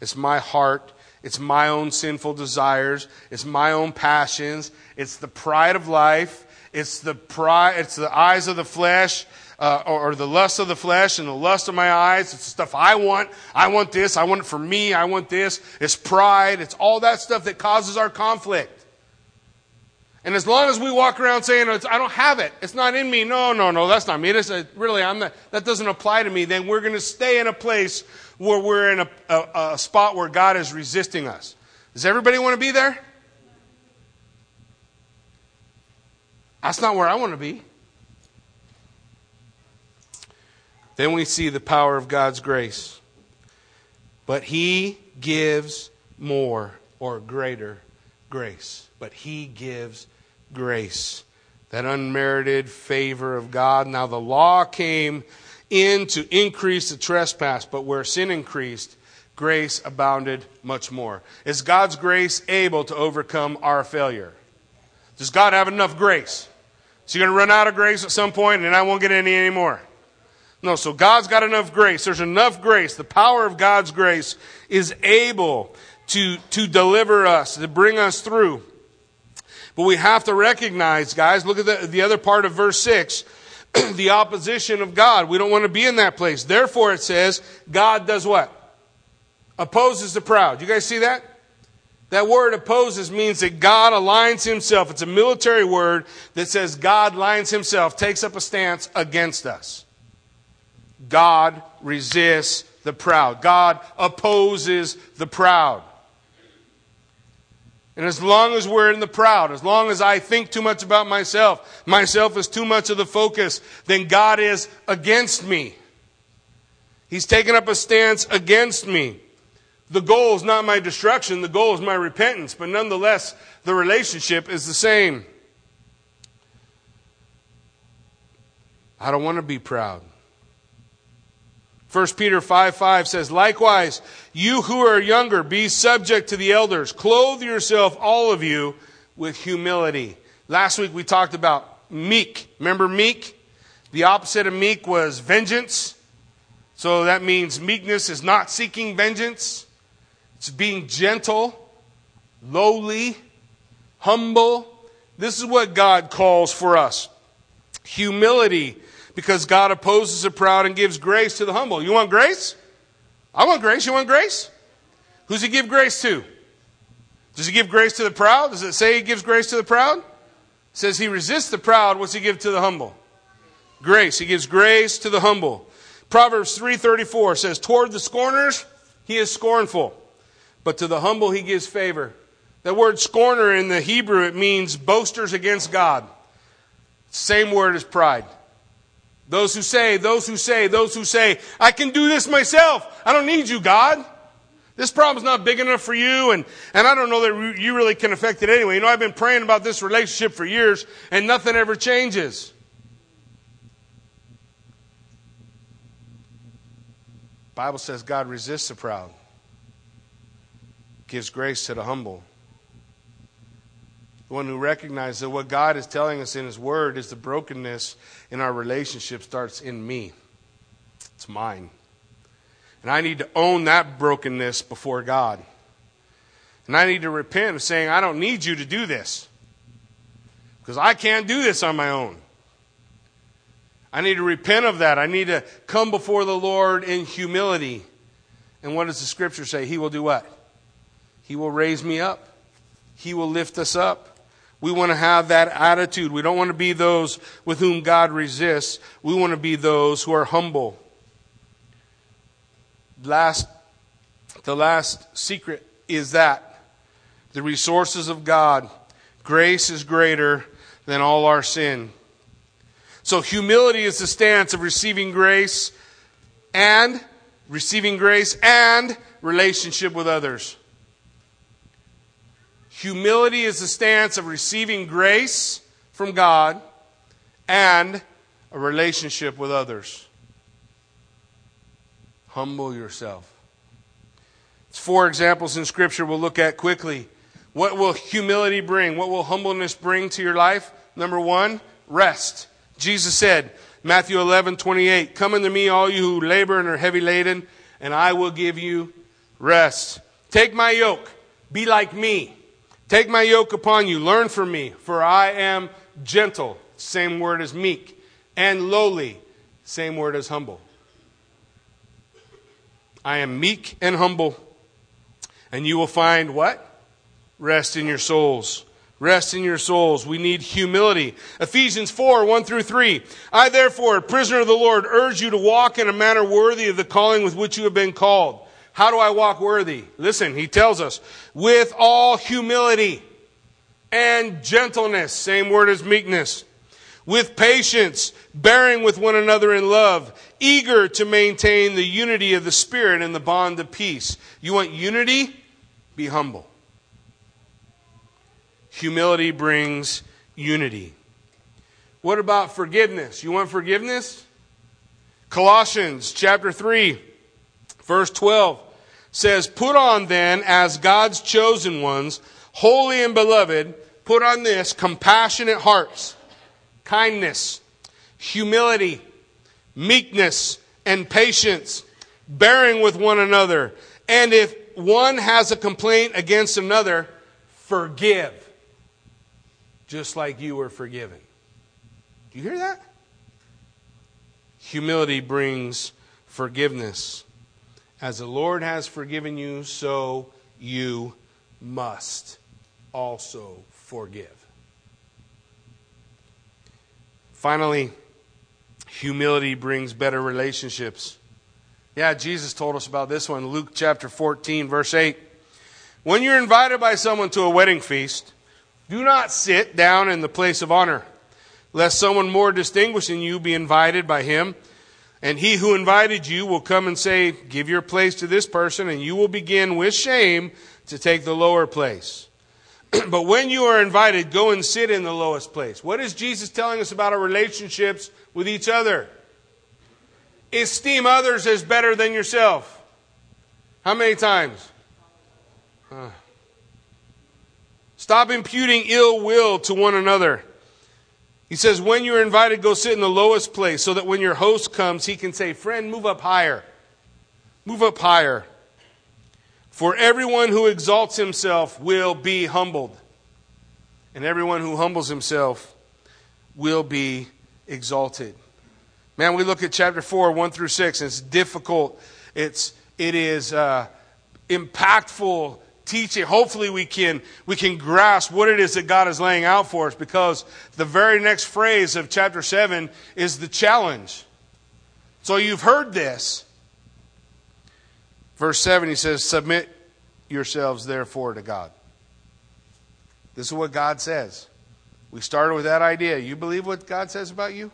It's my heart. It's my own sinful desires. It's my own passions. It's the pride of life. It's the pride. It's the eyes of the flesh, uh, or, or, the lust of the flesh and the lust of my eyes. It's the stuff I want. I want this. I want it for me. I want this. It's pride. It's all that stuff that causes our conflict. And as long as we walk around saying, I don't have it, it's not in me, no, no, no, that's not me, that's a, really, I'm not, that doesn't apply to me, then we're going to stay in a place where we're in a, a, a spot where God is resisting us. Does everybody want to be there? That's not where I want to be. Then we see the power of God's grace. But He gives more or greater grace. But He gives grace, that unmerited favor of God. Now, the law came in to increase the trespass, but where sin increased, grace abounded much more. Is God's grace able to overcome our failure? Does God have enough grace? Is he going to run out of grace at some point and I won't get any anymore? No, so God's got enough grace. There's enough grace. The power of God's grace is able to, to deliver us, to bring us through. But we have to recognize, guys, look at the, the other part of verse 6 *clears throat* the opposition of God. We don't want to be in that place. Therefore, it says, God does what? Opposes the proud. You guys see that? That word opposes means that God aligns himself. It's a military word that says God lines himself, takes up a stance against us. God resists the proud. God opposes the proud. And as long as we're in the proud, as long as I think too much about myself, myself is too much of the focus, then God is against me. He's taken up a stance against me. The goal is not my destruction, the goal is my repentance, but nonetheless, the relationship is the same. I don't want to be proud. 1 Peter 5 5 says, Likewise, you who are younger, be subject to the elders. Clothe yourself, all of you, with humility. Last week we talked about meek. Remember meek? The opposite of meek was vengeance. So that means meekness is not seeking vengeance, it's being gentle, lowly, humble. This is what God calls for us humility, because God opposes the proud and gives grace to the humble. You want grace? I want grace. You want grace? Who's he give grace to? Does he give grace to the proud? Does it say he gives grace to the proud? It says he resists the proud. What's he give to the humble? Grace. He gives grace to the humble. Proverbs 3:34 says, "Toward the scorners he is scornful, but to the humble he gives favor." That word scorner in the Hebrew it means boasters against God. Same word as pride. Those who say, those who say, those who say, I can do this myself. I don't need you, God. This problem's not big enough for you, and, and I don't know that you really can affect it anyway. You know, I've been praying about this relationship for years, and nothing ever changes. Bible says God resists the proud, gives grace to the humble. The one who recognizes that what God is telling us in His Word is the brokenness in our relationship starts in me. It's mine. And I need to own that brokenness before God. And I need to repent of saying, I don't need you to do this. Because I can't do this on my own. I need to repent of that. I need to come before the Lord in humility. And what does the scripture say? He will do what? He will raise me up. He will lift us up. We want to have that attitude. We don't want to be those with whom God resists. We want to be those who are humble last, the last secret is that the resources of God, grace is greater than all our sin. So humility is the stance of receiving grace and receiving grace and relationship with others. Humility is the stance of receiving grace from God and a relationship with others. Humble yourself. It's four examples in Scripture we'll look at quickly. What will humility bring? What will humbleness bring to your life? Number one, rest. Jesus said, Matthew 11, 28, Come unto me, all you who labor and are heavy laden, and I will give you rest. Take my yoke. Be like me. Take my yoke upon you. Learn from me, for I am gentle. Same word as meek. And lowly. Same word as humble. I am meek and humble. And you will find what? Rest in your souls. Rest in your souls. We need humility. Ephesians 4, 1 through 3. I therefore, prisoner of the Lord, urge you to walk in a manner worthy of the calling with which you have been called. How do I walk worthy? Listen, he tells us, with all humility and gentleness. Same word as meekness with patience, bearing with one another in love, eager to maintain the unity of the Spirit and the bond of peace. You want unity? Be humble. Humility brings unity. What about forgiveness? You want forgiveness? Colossians chapter 3, verse 12 says, Put on then, as God's chosen ones, holy and beloved, put on this compassionate hearts kindness, humility, meekness, and patience, bearing with one another. And if one has a complaint against another, forgive, just like you were forgiven. Do you hear that? Humility brings forgiveness. As the Lord has forgiven you, so you must also forgive. Finally, humility brings better relationships. Yeah, Jesus told us about this one. Luke chapter 14, verse 8. When you're invited by someone to a wedding feast, do not sit down in the place of honor, lest someone more distinguished than you be invited by him. And he who invited you will come and say, Give your place to this person, and you will begin with shame to take the lower place. *clears throat* but when you are invited, go and sit in the lowest place. What is Jesus telling us about our relationships with each other? Esteem others as better than yourself. How many times? Uh. Stop imputing ill will to one another. He says, when you're invited, go sit in the lowest place so that when your host comes, he can say, Friend, move up higher. Move up higher. For everyone who exalts himself will be humbled. and everyone who humbles himself will be exalted. Man, we look at chapter 4, 1 through 6, and it's difficult. It's, it is uh, impactful teaching. Hopefully, we can, we can grasp what it is that God is laying out for us because the very next phrase of chapter 7 is the challenge. So you've heard this. Verse 7, he says, Submit yourselves therefore to God. This is what God says. We started with that idea. You believe what God says about you?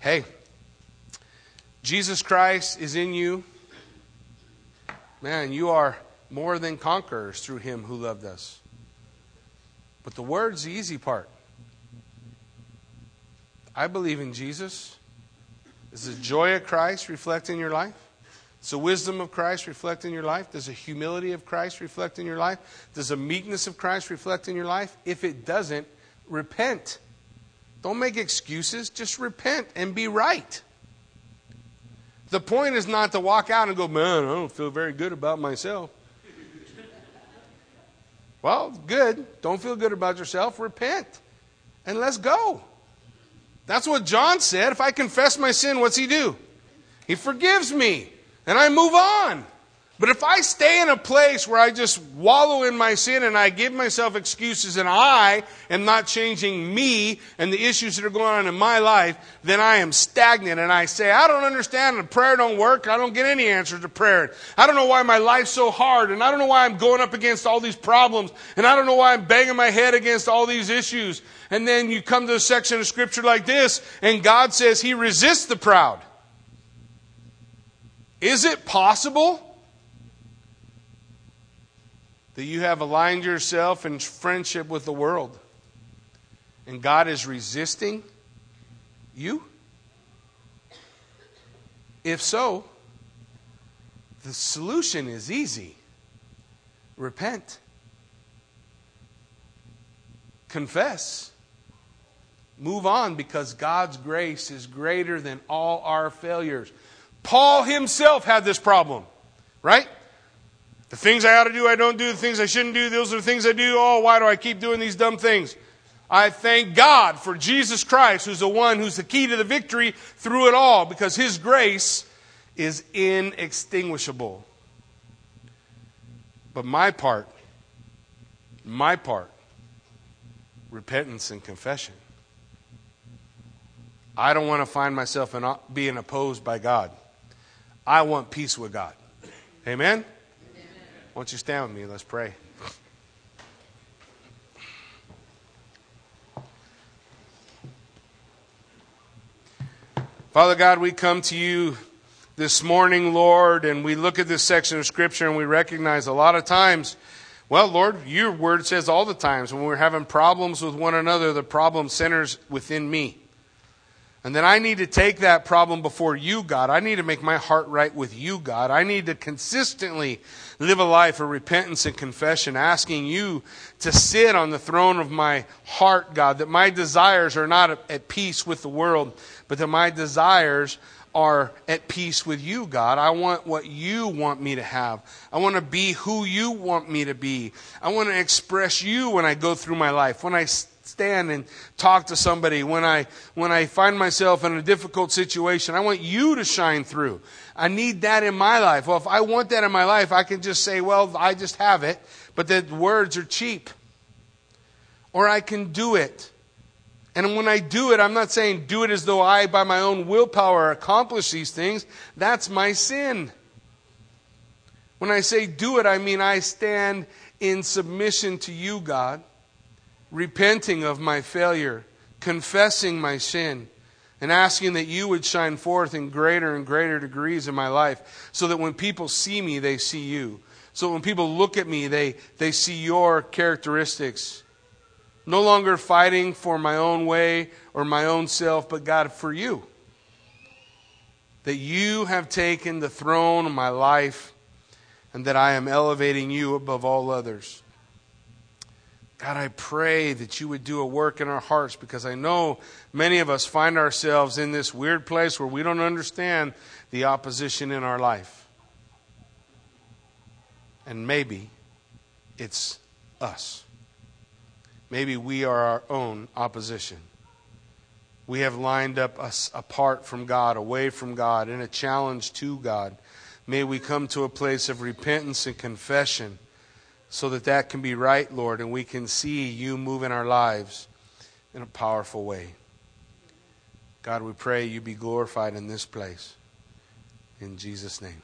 Hey, Jesus Christ is in you. Man, you are more than conquerors through him who loved us. But the word's the easy part. I believe in Jesus. Is the joy of Christ reflect in your life? Does the wisdom of Christ reflect in your life? Does the humility of Christ reflect in your life? Does the meekness of Christ reflect in your life? If it doesn't, repent. Don't make excuses. Just repent and be right. The point is not to walk out and go, man, I don't feel very good about myself. Well, good. Don't feel good about yourself. Repent. And let's go. That's what John said. If I confess my sin, what's he do? He forgives me. And I move on. But if I stay in a place where I just wallow in my sin and I give myself excuses and I am not changing me and the issues that are going on in my life, then I am stagnant and I say, I don't understand and prayer don't work. I don't get any answers to prayer. I don't know why my life's so hard and I don't know why I'm going up against all these problems and I don't know why I'm banging my head against all these issues. And then you come to a section of scripture like this and God says he resists the proud. Is it possible? That you have aligned yourself in friendship with the world and God is resisting you? If so, the solution is easy repent, confess, move on because God's grace is greater than all our failures. Paul himself had this problem, right? The things I ought to do, I don't do. The things I shouldn't do, those are the things I do. Oh, why do I keep doing these dumb things? I thank God for Jesus Christ, who's the one who's the key to the victory through it all, because His grace is inextinguishable. But my part, my part, repentance and confession. I don't want to find myself in, being opposed by God. I want peace with God. Amen? Why don't you stand with me? Let's pray. Father God, we come to you this morning, Lord, and we look at this section of Scripture and we recognize a lot of times, well, Lord, your word says all the times when we're having problems with one another, the problem centers within me. And then I need to take that problem before you, God. I need to make my heart right with you, God. I need to consistently live a life of repentance and confession, asking you to sit on the throne of my heart, God, that my desires are not at peace with the world, but that my desires are at peace with you, God. I want what you want me to have. I want to be who you want me to be. I want to express you when I go through my life. When I stand and talk to somebody, when I, when I find myself in a difficult situation, I want you to shine through. I need that in my life. Well, if I want that in my life, I can just say, well, I just have it, but the words are cheap. Or I can do it. And when I do it, I'm not saying do it as though I, by my own willpower, accomplish these things. That's my sin. When I say do it, I mean I stand in submission to you, God repenting of my failure, confessing my sin, and asking that you would shine forth in greater and greater degrees in my life so that when people see me, they see you. So when people look at me, they, they see your characteristics. No longer fighting for my own way or my own self, but God, for you. That you have taken the throne of my life and that I am elevating you above all others. God, I pray that you would do a work in our hearts because I know many of us find ourselves in this weird place where we don't understand the opposition in our life. And maybe it's us. Maybe we are our own opposition. We have lined up us apart from God, away from God, in a challenge to God. May we come to a place of repentance and confession so that that can be right, Lord, and we can see you move in our lives in a powerful way. God, we pray you be glorified in this place. In Jesus' name.